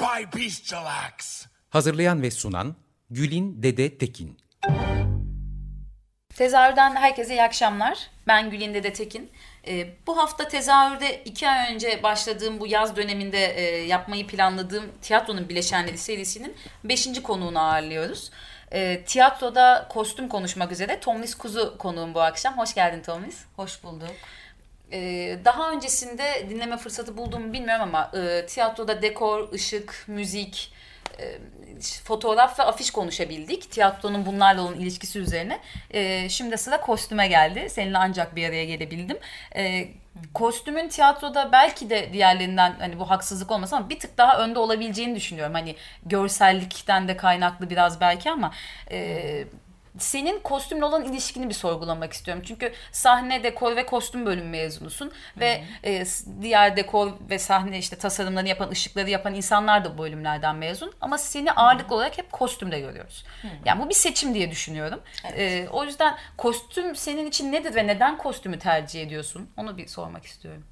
By bestial acts. Hazırlayan ve sunan Gülin Dede Tekin. Tezahürden herkese iyi akşamlar. Ben Gülin Dede Tekin. Ee, bu hafta tezahürde iki ay önce başladığım bu yaz döneminde e, yapmayı planladığım tiyatronun bileşenleri serisinin beşinci konuğunu ağırlıyoruz. E, tiyatroda kostüm konuşmak üzere Tomlis Kuzu konuğum bu akşam. Hoş geldin Tomlis. Hoş bulduk. Ee, daha öncesinde dinleme fırsatı bulduğumu bilmiyorum ama e, tiyatroda dekor, ışık, müzik, e, fotoğraf ve afiş konuşabildik. Tiyatronun bunlarla olan ilişkisi üzerine. E, şimdi sıra kostüme geldi. Seninle ancak bir araya gelebildim. E, kostümün tiyatroda belki de diğerlerinden hani bu haksızlık olmasa ama bir tık daha önde olabileceğini düşünüyorum. Hani görsellikten de kaynaklı biraz belki ama e, senin kostümle olan ilişkini bir sorgulamak istiyorum. Çünkü sahne, dekor ve kostüm bölümü mezunusun. Hı-hı. Ve e, diğer dekor ve sahne işte tasarımlarını yapan, ışıkları yapan insanlar da bu bölümlerden mezun. Ama seni Hı-hı. ağırlıklı olarak hep kostümde görüyoruz. Hı-hı. Yani bu bir seçim diye düşünüyorum. Evet. E, o yüzden kostüm senin için nedir ve neden kostümü tercih ediyorsun? Onu bir sormak istiyorum.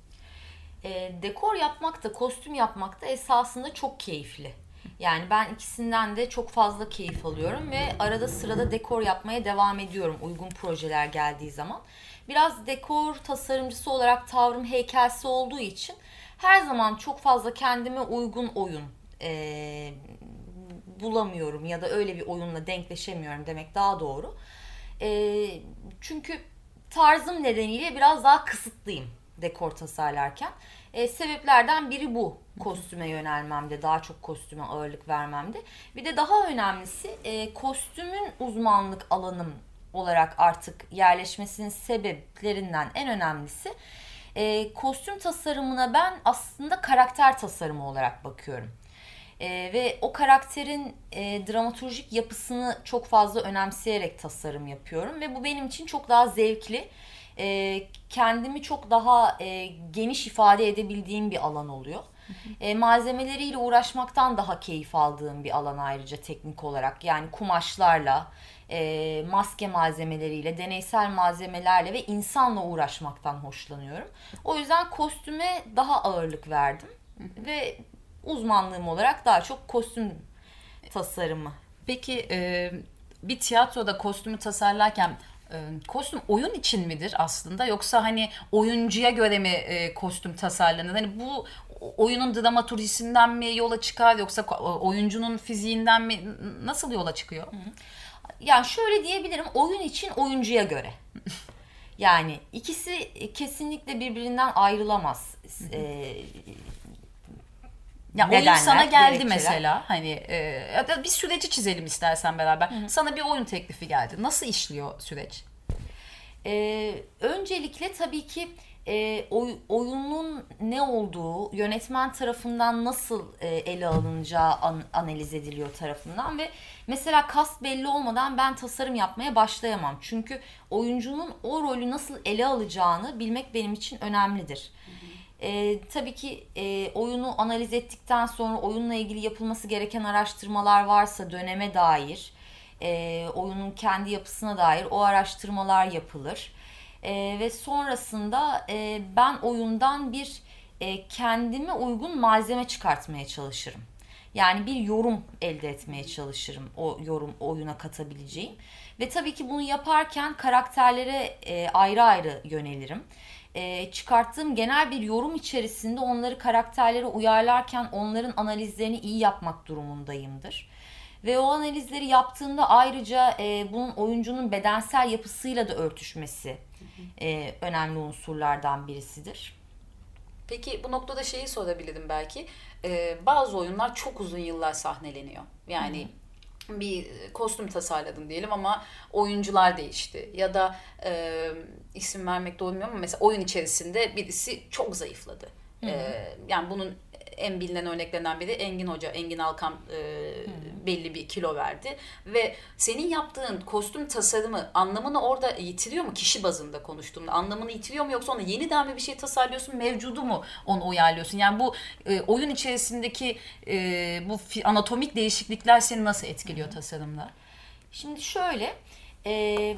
E, dekor yapmak da kostüm yapmak da esasında çok keyifli. Yani ben ikisinden de çok fazla keyif alıyorum ve arada sırada dekor yapmaya devam ediyorum uygun projeler geldiği zaman. Biraz dekor tasarımcısı olarak tavrım heykelsi olduğu için her zaman çok fazla kendime uygun oyun e, bulamıyorum ya da öyle bir oyunla denkleşemiyorum demek daha doğru. E, çünkü tarzım nedeniyle biraz daha kısıtlıyım dekor tasarlarken. E, sebeplerden biri bu kostüme yönelmemde, daha çok kostüme ağırlık vermemde. Bir de daha önemlisi e, kostümün uzmanlık alanım olarak artık yerleşmesinin sebeplerinden en önemlisi e, kostüm tasarımına ben aslında karakter tasarımı olarak bakıyorum. E, ve o karakterin e, dramaturjik yapısını çok fazla önemseyerek tasarım yapıyorum ve bu benim için çok daha zevkli e, kendimi çok daha e, geniş ifade edebildiğim bir alan oluyor. E, malzemeleriyle uğraşmaktan daha keyif aldığım bir alan ayrıca teknik olarak. Yani kumaşlarla, e, maske malzemeleriyle, deneysel malzemelerle ve insanla uğraşmaktan hoşlanıyorum. O yüzden kostüme daha ağırlık verdim. Ve uzmanlığım olarak daha çok kostüm tasarımı. Peki e, bir tiyatroda kostümü tasarlarken kostüm oyun için midir aslında yoksa hani oyuncuya göre mi e, kostüm tasarlanır? Hani bu oyunun dramaturjisinden mi yola çıkar yoksa oyuncunun fiziğinden mi nasıl yola çıkıyor? Yani şöyle diyebilirim oyun için oyuncuya göre. yani ikisi kesinlikle birbirinden ayrılamaz. Ee, ya oyun sana geldi gerekçeler. mesela hani e, ya da bir süreci çizelim istersen beraber. Hı hı. Sana bir oyun teklifi geldi. Nasıl işliyor süreç? Ee, öncelikle tabii ki e, oy, oyunun ne olduğu, yönetmen tarafından nasıl e, ele alınacağı an, analiz ediliyor tarafından ve mesela kast belli olmadan ben tasarım yapmaya başlayamam. Çünkü oyuncunun o rolü nasıl ele alacağını bilmek benim için önemlidir. E, tabii ki e, oyunu analiz ettikten sonra oyunla ilgili yapılması gereken araştırmalar varsa döneme dair, e, oyunun kendi yapısına dair o araştırmalar yapılır. E, ve sonrasında e, ben oyundan bir e, kendime uygun malzeme çıkartmaya çalışırım. Yani bir yorum elde etmeye çalışırım o yorum oyuna katabileceğim. Ve tabii ki bunu yaparken karakterlere e, ayrı ayrı yönelirim e, çıkarttığım genel bir yorum içerisinde onları karakterlere uyarlarken onların analizlerini iyi yapmak durumundayımdır. Ve o analizleri yaptığımda ayrıca e, bunun oyuncunun bedensel yapısıyla da örtüşmesi e, önemli unsurlardan birisidir. Peki bu noktada şeyi sorabilirim belki. Ee, bazı oyunlar çok uzun yıllar sahneleniyor. Yani bir kostüm tasarladın diyelim ama oyuncular değişti ya da e, isim vermek doğru bilmiyorum ama mesela oyun içerisinde birisi çok zayıfladı. E, yani bunun en bilinen örneklerinden biri Engin Hoca, Engin Alkan e, belli bir kilo verdi. Ve senin yaptığın kostüm tasarımı anlamını orada yitiriyor mu kişi bazında konuştuğumda? Anlamını yitiriyor mu yoksa ona yeniden mi bir şey tasarlıyorsun mevcudu mu onu uyarlıyorsun? Yani bu e, oyun içerisindeki e, bu anatomik değişiklikler seni nasıl etkiliyor tasarımda? Şimdi şöyle, e,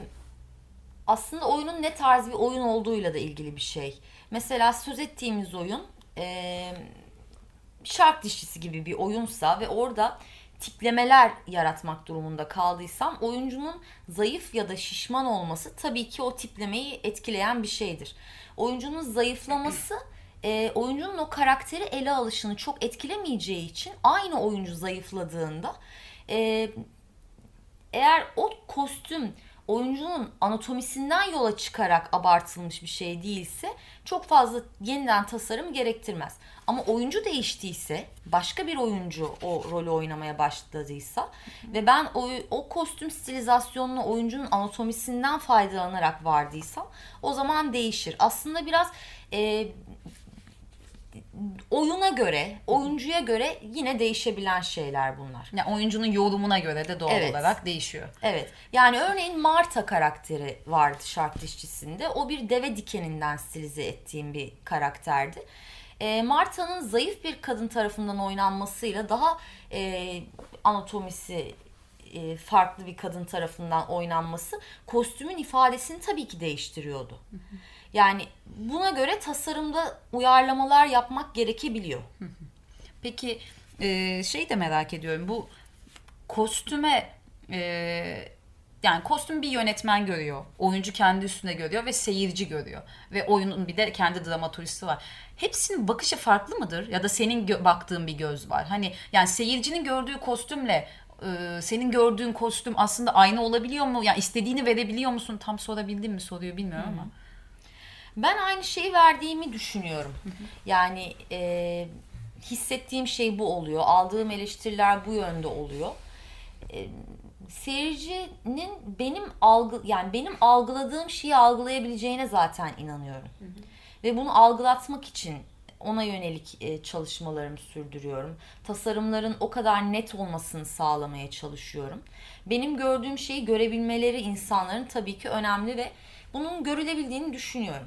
aslında oyunun ne tarz bir oyun olduğuyla da ilgili bir şey. Mesela söz ettiğimiz oyun e, şark dişlisi gibi bir oyunsa ve orada tiplemeler yaratmak durumunda kaldıysam oyuncunun zayıf ya da şişman olması tabii ki o tiplemeyi etkileyen bir şeydir. Oyuncunun zayıflaması e, oyuncunun o karakteri ele alışını çok etkilemeyeceği için aynı oyuncu zayıfladığında e, eğer o kostüm oyuncunun anatomisinden yola çıkarak abartılmış bir şey değilse çok fazla yeniden tasarım gerektirmez. Ama oyuncu değiştiyse, başka bir oyuncu o rolü oynamaya başladıysa ve ben o, o kostüm stilizasyonunu oyuncunun anatomisinden faydalanarak vardıysam o zaman değişir. Aslında biraz e, oyuna göre, oyuncuya göre yine değişebilen şeyler bunlar. Yani oyuncunun yorumuna göre de doğal Evet. olarak değişiyor. Evet. Yani örneğin Marta karakteri vardı şark dişçisinde. O bir deve dikeninden stilize ettiğim bir karakterdi. E, Marta'nın zayıf bir kadın tarafından oynanmasıyla daha e, anatomisi e, farklı bir kadın tarafından oynanması kostümün ifadesini tabii ki değiştiriyordu. Yani buna göre tasarımda uyarlamalar yapmak gerekebiliyor. Peki şey de merak ediyorum bu kostüme e, yani kostüm bir yönetmen görüyor. Oyuncu kendi üstüne görüyor ve seyirci görüyor. Ve oyunun bir de kendi dramaturisti var. Hepsinin bakışı farklı mıdır? Ya da senin gö- baktığın bir göz var. Hani yani seyircinin gördüğü kostümle e, senin gördüğün kostüm aslında aynı olabiliyor mu? Yani istediğini verebiliyor musun? Tam sorabildim mi soruyor bilmiyorum ama. Ben aynı şeyi verdiğimi düşünüyorum. Yani e, hissettiğim şey bu oluyor. Aldığım eleştiriler bu yönde oluyor. E, seyircinin benim algı yani benim algıladığım şeyi algılayabileceğine zaten inanıyorum. Ve bunu algılatmak için ona yönelik e, çalışmalarımı sürdürüyorum. Tasarımların o kadar net olmasını sağlamaya çalışıyorum. Benim gördüğüm şeyi görebilmeleri insanların tabii ki önemli ve bunun görülebildiğini düşünüyorum.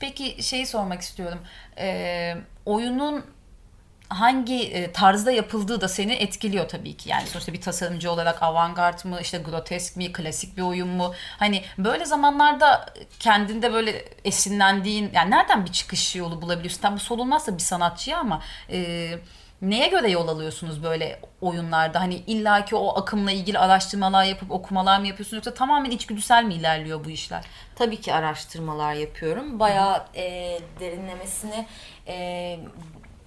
Peki şeyi sormak istiyorum. Ee, oyunun hangi e, tarzda yapıldığı da seni etkiliyor tabii ki. Yani sonuçta bir tasarımcı olarak avantgard mı, işte grotesk mi, klasik bir oyun mu? Hani böyle zamanlarda kendinde böyle esinlendiğin, yani nereden bir çıkış yolu bulabiliyorsun? Tam bu sorulmazsa bir sanatçıya ama e, neye göre yol alıyorsunuz böyle oyunlarda? Hani illaki o akımla ilgili araştırmalar yapıp okumalar mı yapıyorsunuz yoksa tamamen içgüdüsel mi ilerliyor bu işler? Tabii ki araştırmalar yapıyorum. Bayağı e, derinlemesine e,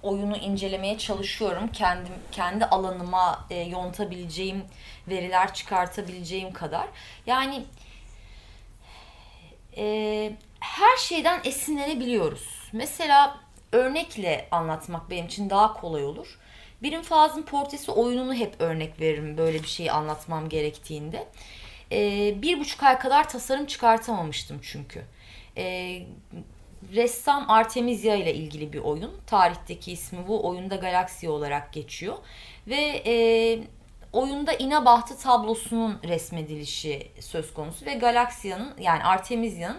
oyunu incelemeye çalışıyorum. Kendim kendi alanıma e, yontabileceğim veriler çıkartabileceğim kadar. Yani e, her şeyden esinlenebiliyoruz. Mesela örnekle anlatmak benim için daha kolay olur. Birim Faz'ın Portresi oyununu hep örnek veririm böyle bir şeyi anlatmam gerektiğinde. Ee, bir buçuk ay kadar tasarım çıkartamamıştım çünkü. Ee, ressam Artemisia ile ilgili bir oyun. Tarihteki ismi bu. Oyunda Galaxy olarak geçiyor. Ve e, oyunda İnabahtı tablosunun resmedilişi söz konusu ve Galaxia'nın yani Artemisia'nın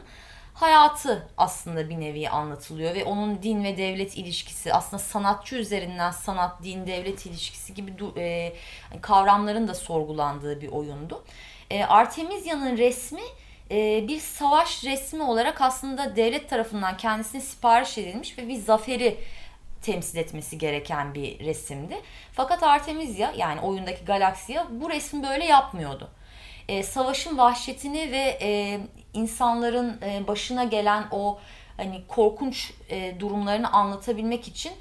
hayatı aslında bir nevi anlatılıyor ve onun din ve devlet ilişkisi aslında sanatçı üzerinden sanat din devlet ilişkisi gibi e, kavramların da sorgulandığı bir oyundu. E, Artemisia'nın resmi e, bir savaş resmi olarak aslında devlet tarafından kendisine sipariş edilmiş ve bir zaferi temsil etmesi gereken bir resimdi. Fakat Artemisia yani oyundaki Galaxia bu resmi böyle yapmıyordu. E, savaşın vahşetini ve e, insanların e, başına gelen o hani korkunç e, durumlarını anlatabilmek için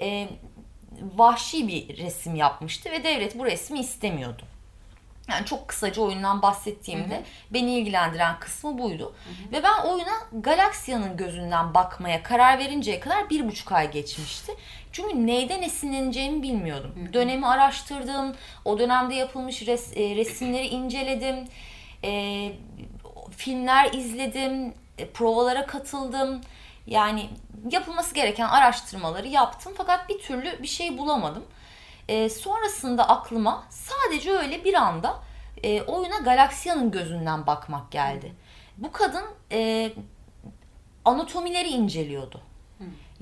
e, vahşi bir resim yapmıştı ve devlet bu resmi istemiyordu. Yani çok kısaca oyundan bahsettiğimde beni ilgilendiren kısmı buydu. Ve ben oyuna Galaxia'nın gözünden bakmaya karar verinceye kadar bir buçuk ay geçmişti. Çünkü neyden esinleneceğimi bilmiyordum. Dönemi araştırdım, o dönemde yapılmış res- e, resimleri inceledim, e, filmler izledim, e, provalara katıldım. Yani yapılması gereken araştırmaları yaptım fakat bir türlü bir şey bulamadım. E, sonrasında aklıma sadece öyle bir anda e, oyuna Galaxia'nın gözünden bakmak geldi. Bu kadın e, anatomileri inceliyordu.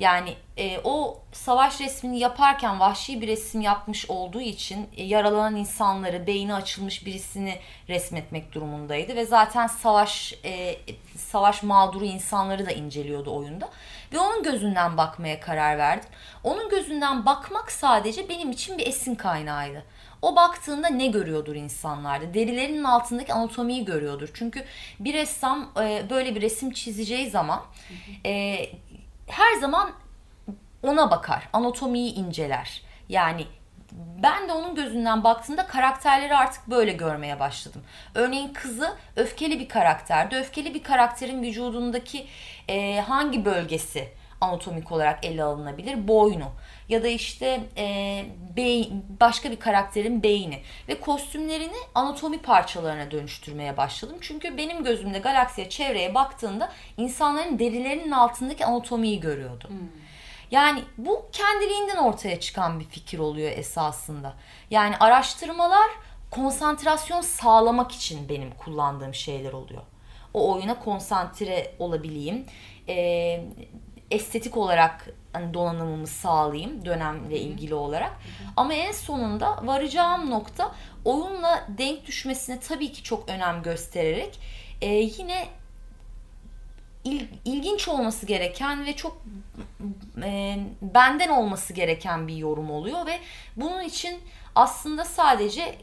Yani e, o savaş resmini yaparken vahşi bir resim yapmış olduğu için e, yaralanan insanları, beyni açılmış birisini resmetmek durumundaydı ve zaten savaş e, savaş mağduru insanları da inceliyordu oyunda ve onun gözünden bakmaya karar verdim. Onun gözünden bakmak sadece benim için bir esin kaynağıydı. O baktığında ne görüyordur insanlarda? Derilerinin altındaki anatomiyi görüyordur. Çünkü bir ressam e, böyle bir resim çizeceği zaman e, her zaman ona bakar. Anatomiyi inceler. Yani ben de onun gözünden baktığımda karakterleri artık böyle görmeye başladım. Örneğin kızı öfkeli bir karakterdi. Öfkeli bir karakterin vücudundaki e, hangi bölgesi anatomik olarak ele alınabilir? Boynu ya da işte e, beyin, başka bir karakterin beyni ve kostümlerini anatomi parçalarına dönüştürmeye başladım. Çünkü benim gözümde galaksiye çevreye baktığında insanların derilerinin altındaki anatomiyi görüyordu. Yani bu kendiliğinden ortaya çıkan bir fikir oluyor esasında. Yani araştırmalar konsantrasyon sağlamak için benim kullandığım şeyler oluyor. O oyuna konsantre olabileyim. Ee, estetik olarak hani donanımımı sağlayayım dönemle ilgili olarak. Ama en sonunda varacağım nokta oyunla denk düşmesine tabii ki çok önem göstererek e, yine il, ilginç olması gereken ve çok e, benden olması gereken bir yorum oluyor ve bunun için aslında sadece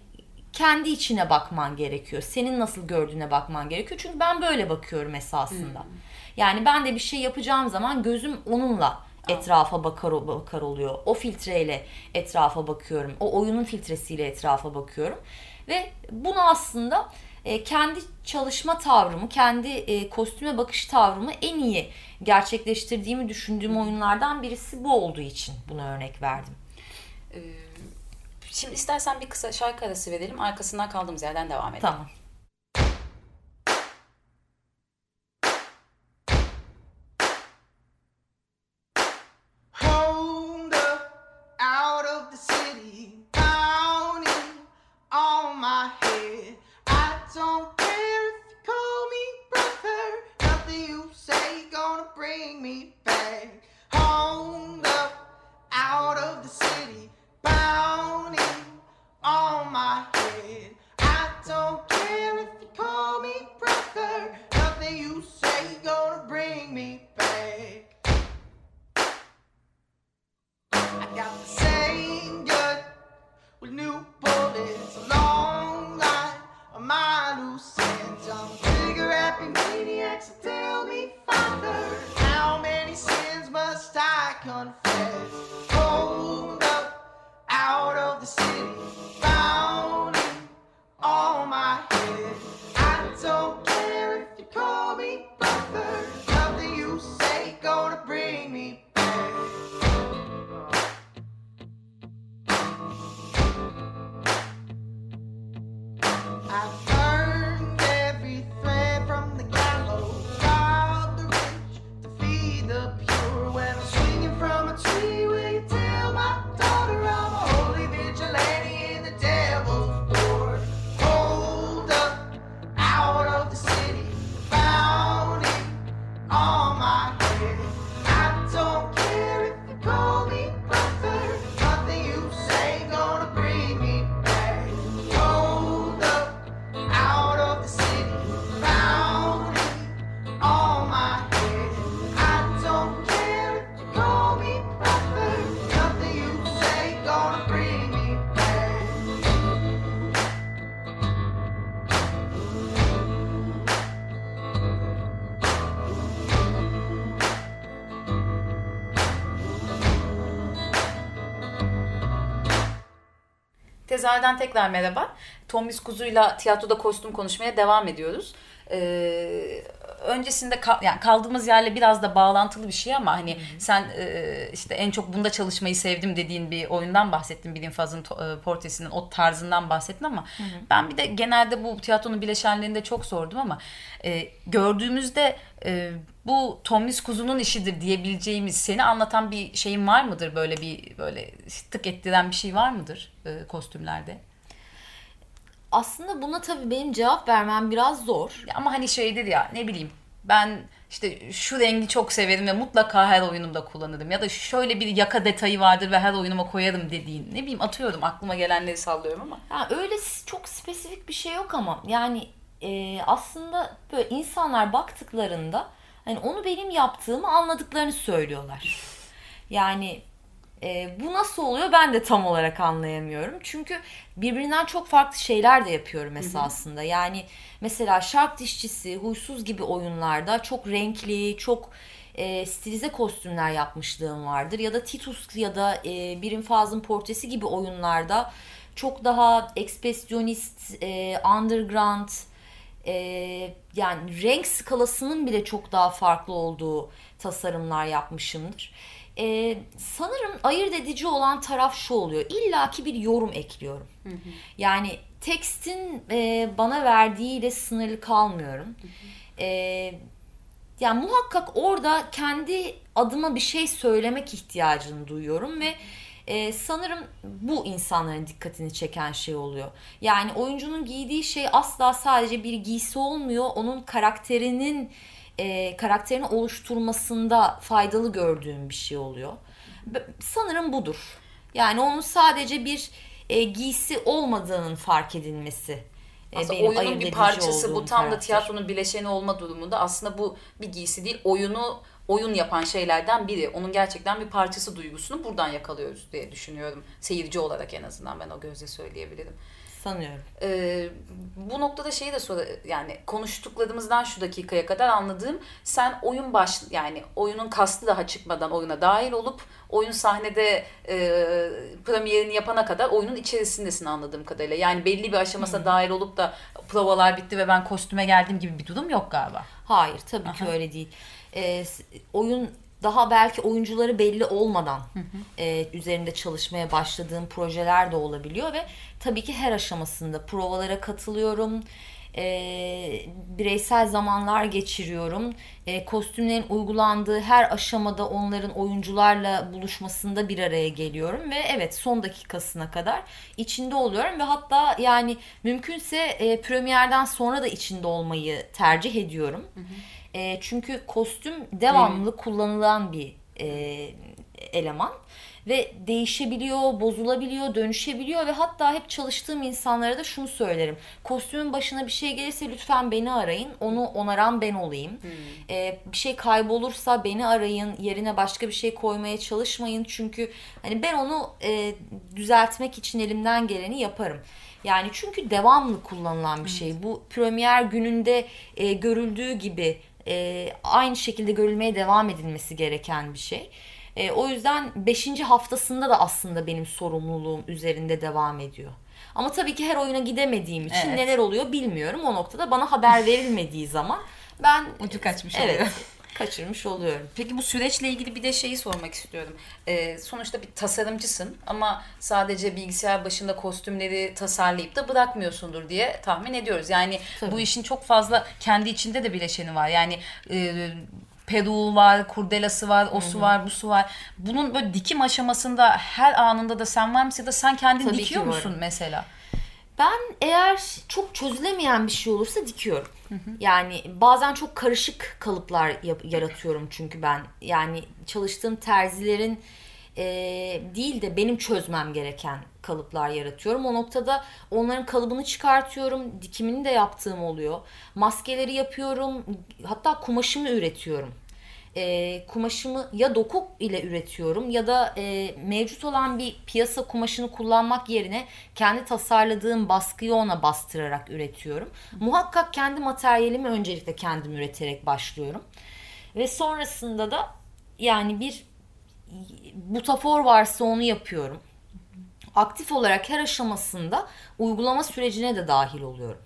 kendi içine bakman gerekiyor. Senin nasıl gördüğüne bakman gerekiyor. Çünkü ben böyle bakıyorum esasında. Yani ben de bir şey yapacağım zaman gözüm onunla etrafa bakar bakar oluyor. O filtreyle etrafa bakıyorum. O oyunun filtresiyle etrafa bakıyorum. Ve bunu aslında e, kendi çalışma tavrımı, kendi e, kostüme bakış tavrımı en iyi gerçekleştirdiğimi düşündüğüm oyunlardan birisi bu olduğu için buna örnek verdim. Ee, Şimdi istersen bir kısa şarkı arası verelim. Arkasından kaldığımız yerden devam edelim. Tamam. Sezar'dan tekrar merhaba. Tomris Kuzu'yla tiyatroda kostüm konuşmaya devam ediyoruz. Ee, öncesinde kal- yani kaldığımız yerle biraz da bağlantılı bir şey ama hani sen e, işte en çok bunda çalışmayı sevdim dediğin bir oyundan bahsettin. Bilim Faz'ın e, portresinin o tarzından bahsettin ama ben bir de genelde bu tiyatronun bileşenlerinde çok sordum ama e, gördüğümüzde e, bu Tomris Kuzu'nun işidir diyebileceğimiz seni anlatan bir şeyin var mıdır? Böyle bir böyle tık ettiren bir şey var mıdır e, kostümlerde? Aslında buna tabii benim cevap vermem biraz zor. Ya Ama hani şeydir ya ne bileyim ben işte şu rengi çok severim ve mutlaka her oyunumda kullanırım. Ya da şöyle bir yaka detayı vardır ve her oyunuma koyarım dediğin. Ne bileyim atıyorum aklıma gelenleri sallıyorum ama. Ha, öyle çok spesifik bir şey yok ama yani e, aslında böyle insanlar baktıklarında hani onu benim yaptığımı anladıklarını söylüyorlar. Yani e, bu nasıl oluyor ben de tam olarak anlayamıyorum. Çünkü birbirinden çok farklı şeyler de yapıyorum esasında. Yani mesela Şark Dişçisi, Huysuz gibi oyunlarda çok renkli, çok e, stilize kostümler yapmışlığım vardır. Ya da Titus ya da e, Birim Faz'ın Portresi gibi oyunlarda çok daha ekspresyonist, e, underground, e, yani renk skalasının bile çok daha farklı olduğu tasarımlar yapmışımdır. E, sanırım ayırt edici olan taraf şu oluyor. İlla ki bir yorum ekliyorum. Yani tekstin e, bana verdiğiyle sınırlı kalmıyorum. E, yani muhakkak orada kendi adıma bir şey söylemek ihtiyacını duyuyorum ve e, sanırım bu insanların dikkatini çeken şey oluyor. Yani oyuncunun giydiği şey asla sadece bir giysi olmuyor. Onun karakterinin e, karakterini oluşturmasında faydalı gördüğüm bir şey oluyor. Sanırım budur. Yani onun sadece bir e, giysi olmadığının fark edilmesi. e, Aslında benim oyunun bir parçası bu tam da karakter. tiyatronun bileşeni olma durumunda aslında bu bir giysi değil oyunu oyun yapan şeylerden biri. Onun gerçekten bir parçası duygusunu buradan yakalıyoruz diye düşünüyorum. Seyirci olarak en azından ben o gözle söyleyebilirim. sanıyorum. Ee, bu noktada şeyi de sonra yani konuştuklarımızdan şu dakikaya kadar anladığım sen oyun baş yani oyunun kastı daha çıkmadan oyuna dahil olup oyun sahnede e, premierini yapana kadar oyunun içerisindesin anladığım kadarıyla. Yani belli bir aşamasına dahil olup da provalar bitti ve ben kostüme geldim gibi bir durum yok galiba. Hayır tabii ki öyle değil. S- oyun daha belki oyuncuları belli olmadan e, üzerinde çalışmaya başladığım projeler de olabiliyor ve tabii ki her aşamasında provalara katılıyorum. E, bireysel zamanlar geçiriyorum. E, kostümlerin uygulandığı her aşamada onların oyuncularla buluşmasında bir araya geliyorum ve evet son dakikasına kadar içinde oluyorum ve hatta yani mümkünse e, premierden sonra da içinde olmayı tercih ediyorum. E, çünkü kostüm devamlı kullanılan bir e, eleman ve değişebiliyor, bozulabiliyor, dönüşebiliyor ve hatta hep çalıştığım insanlara da şunu söylerim. Kostümün başına bir şey gelirse lütfen beni arayın. Onu onaran ben olayım. E, bir şey kaybolursa beni arayın. Yerine başka bir şey koymaya çalışmayın. Çünkü hani ben onu e, düzeltmek için elimden geleni yaparım. Yani çünkü devamlı kullanılan bir şey. Bu premier gününde e, görüldüğü gibi e, aynı şekilde görülmeye devam edilmesi gereken bir şey. E, o yüzden 5. haftasında da aslında benim sorumluluğum üzerinde devam ediyor. Ama tabii ki her oyuna gidemediğim için Evet. neler oluyor bilmiyorum. O noktada bana haber verilmediği zaman ben Ucu kaçmış evet, oluyor. Kaçırmış oluyorum. Peki bu süreçle ilgili bir de şeyi sormak istiyorum. Ee, sonuçta bir tasarımcısın ama sadece bilgisayar başında kostümleri tasarlayıp da bırakmıyorsundur diye tahmin ediyoruz. Yani Tabii. bu işin çok fazla kendi içinde de bileşeni var. Yani e, peruğu var, kurdelası var, osu var, busu var. Bunun böyle dikim aşamasında her anında da sen var mısın ya da sen kendin Tabii ki dikiyor musun mesela? Ben eğer çok çözülemeyen bir şey olursa dikiyorum. Yani bazen çok karışık kalıplar yaratıyorum çünkü ben. Yani çalıştığım terzilerin e, değil de benim çözmem gereken kalıplar yaratıyorum. O noktada onların kalıbını çıkartıyorum. Dikimini de yaptığım oluyor. Maskeleri yapıyorum. Hatta kumaşımı üretiyorum e, kumaşımı ya doku ile üretiyorum ya da e, mevcut olan bir piyasa kumaşını kullanmak yerine kendi tasarladığım baskıyı ona bastırarak üretiyorum. Muhakkak kendi materyalimi öncelikle kendim üreterek başlıyorum. Ve sonrasında da yani bir butafor varsa onu yapıyorum. aktif olarak her aşamasında uygulama sürecine de dahil oluyorum.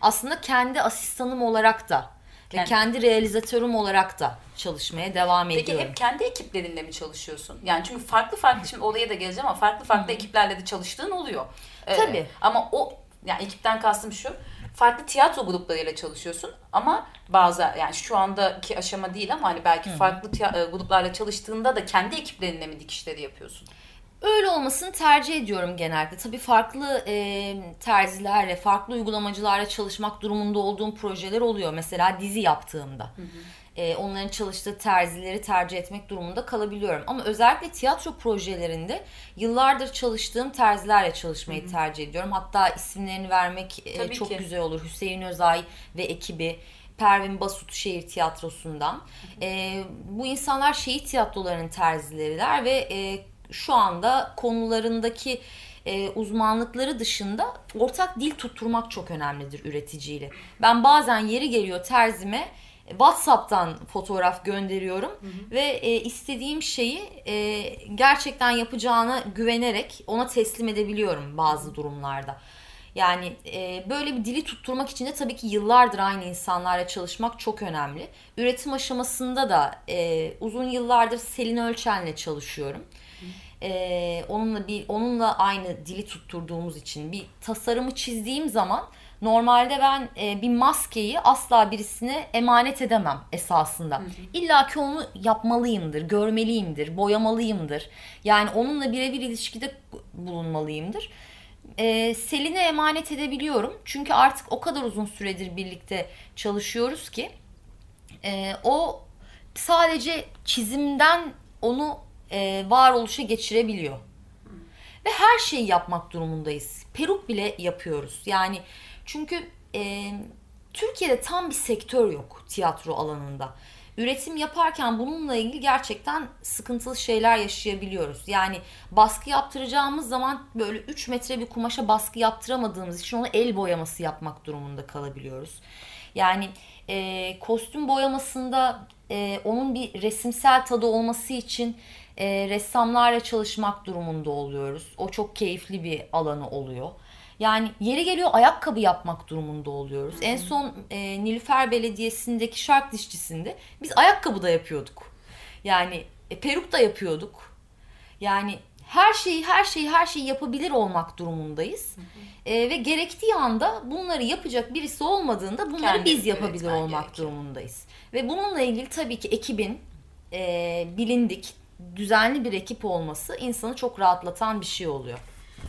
Aslında kendi asistanım olarak da ve Kendi- kendi realizatörüm olarak da çalışmaya devam Peki ediyorum. hep kendi ekiplerinle mi çalışıyorsun? Yani çünkü farklı farklı şimdi olaya da geleceğim ama farklı farklı ekiplerle de çalıştığın oluyor. Ee, Tabii. Ama o yani ekipten kastım şu. Farklı tiyatro gruplarıyla çalışıyorsun ama bazı yani şu andaki aşama değil ama hani belki farklı tiya- e, gruplarla çalıştığında da kendi ekiplerinle mi dikişleri yapıyorsun? Öyle olmasını tercih ediyorum genelde. Tabii farklı e, terzilerle, farklı uygulamacılarla çalışmak durumunda olduğum projeler oluyor. Mesela dizi yaptığımda. E, onların çalıştığı terzileri tercih etmek durumunda kalabiliyorum. Ama özellikle tiyatro projelerinde yıllardır çalıştığım terzilerle çalışmayı tercih ediyorum. Hatta isimlerini vermek e, çok ki. güzel olur. Hüseyin Özay ve ekibi. Pervin Basut Şehir Tiyatrosu'ndan. E, bu insanlar şehir tiyatrolarının terzileriler ve e, şu anda konularındaki e, uzmanlıkları dışında ortak dil tutturmak çok önemlidir üreticiyle. Ben bazen yeri geliyor terzime e, WhatsApp'tan fotoğraf gönderiyorum ve e, istediğim şeyi e, gerçekten yapacağına güvenerek ona teslim edebiliyorum bazı durumlarda. Yani e, böyle bir dili tutturmak için de tabii ki yıllardır aynı insanlarla çalışmak çok önemli. Üretim aşamasında da e, uzun yıllardır Selin Ölçen'le çalışıyorum. E, onunla bir onunla aynı dili tutturduğumuz için bir tasarımı çizdiğim zaman normalde ben e, bir maskeyi asla birisine emanet edemem esasında. İlla ki onu yapmalıyımdır, görmeliyimdir, boyamalıyımdır. Yani onunla birebir ilişkide bulunmalıyımdır. E, Selin'e emanet edebiliyorum. Çünkü artık o kadar uzun süredir birlikte çalışıyoruz ki e, o sadece çizimden onu e, varoluşa geçirebiliyor. Ve her şeyi yapmak durumundayız. Peruk bile yapıyoruz. Yani çünkü e, Türkiye'de tam bir sektör yok tiyatro alanında. Üretim yaparken bununla ilgili gerçekten sıkıntılı şeyler yaşayabiliyoruz. Yani baskı yaptıracağımız zaman böyle 3 metre bir kumaşa baskı yaptıramadığımız için onu el boyaması yapmak durumunda kalabiliyoruz. Yani e, kostüm boyamasında e, onun bir resimsel tadı olması için e, ressamlarla çalışmak durumunda oluyoruz. O çok keyifli bir alanı oluyor. Yani yeri geliyor ayakkabı yapmak durumunda oluyoruz. En son e, Nilüfer Belediyesi'ndeki şark dişçisinde biz ayakkabı da yapıyorduk. Yani e, peruk da yapıyorduk. Yani her şeyi her şeyi her şeyi yapabilir olmak durumundayız. E, ve gerektiği anda bunları yapacak birisi olmadığında bunları Kendimiz biz yapabilir olmak gerekiyor. durumundayız. Ve bununla ilgili tabii ki ekibin e, bilindik, düzenli bir ekip olması insanı çok rahatlatan bir şey oluyor.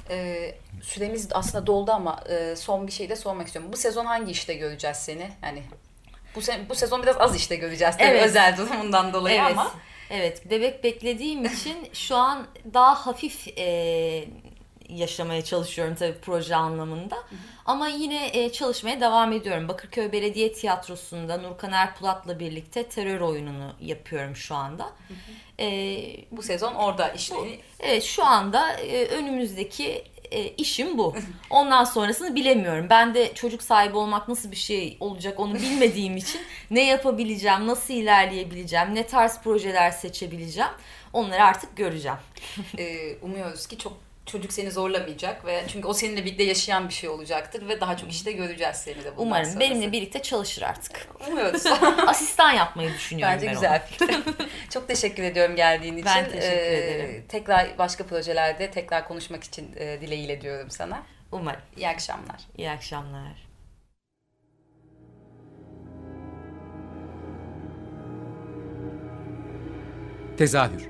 Ee, süremiz aslında doldu ama e, son bir şey de sormak istiyorum. Bu sezon hangi işte göreceğiz seni? Yani bu se- bu sezon biraz az işte göreceğiz tabii Evet. özel durumundan dolayı evet, ama Evet, bebek beklediğim için şu an daha hafif e, yaşamaya çalışıyorum tabii proje anlamında. Ama yine e, çalışmaya devam ediyorum. Bakırköy Belediye Tiyatrosu'nda Nurkan Erpulat'la birlikte terör oyununu yapıyorum şu anda. E, bu sezon orada işte Evet şu anda e, önümüzdeki e, işim bu. Ondan sonrasını bilemiyorum. Ben de çocuk sahibi olmak nasıl bir şey olacak onu bilmediğim için ne yapabileceğim, nasıl ilerleyebileceğim, ne tarz projeler seçebileceğim onları artık göreceğim. e, umuyoruz ki çok çocuk seni zorlamayacak ve çünkü o seninle birlikte yaşayan bir şey olacaktır ve daha çok işte göreceğiz seni de Umarım sonrası. benimle birlikte çalışır artık. umuyoruz. Asistan yapmayı düşünüyorum Bence ben güzel fikir. Çok teşekkür ediyorum geldiğin için. Ben teşekkür Ee, ederim. Tekrar başka projelerde tekrar konuşmak için e, dileğiyle diyorum sana. Umarım. İyi akşamlar. İyi akşamlar. Tezahür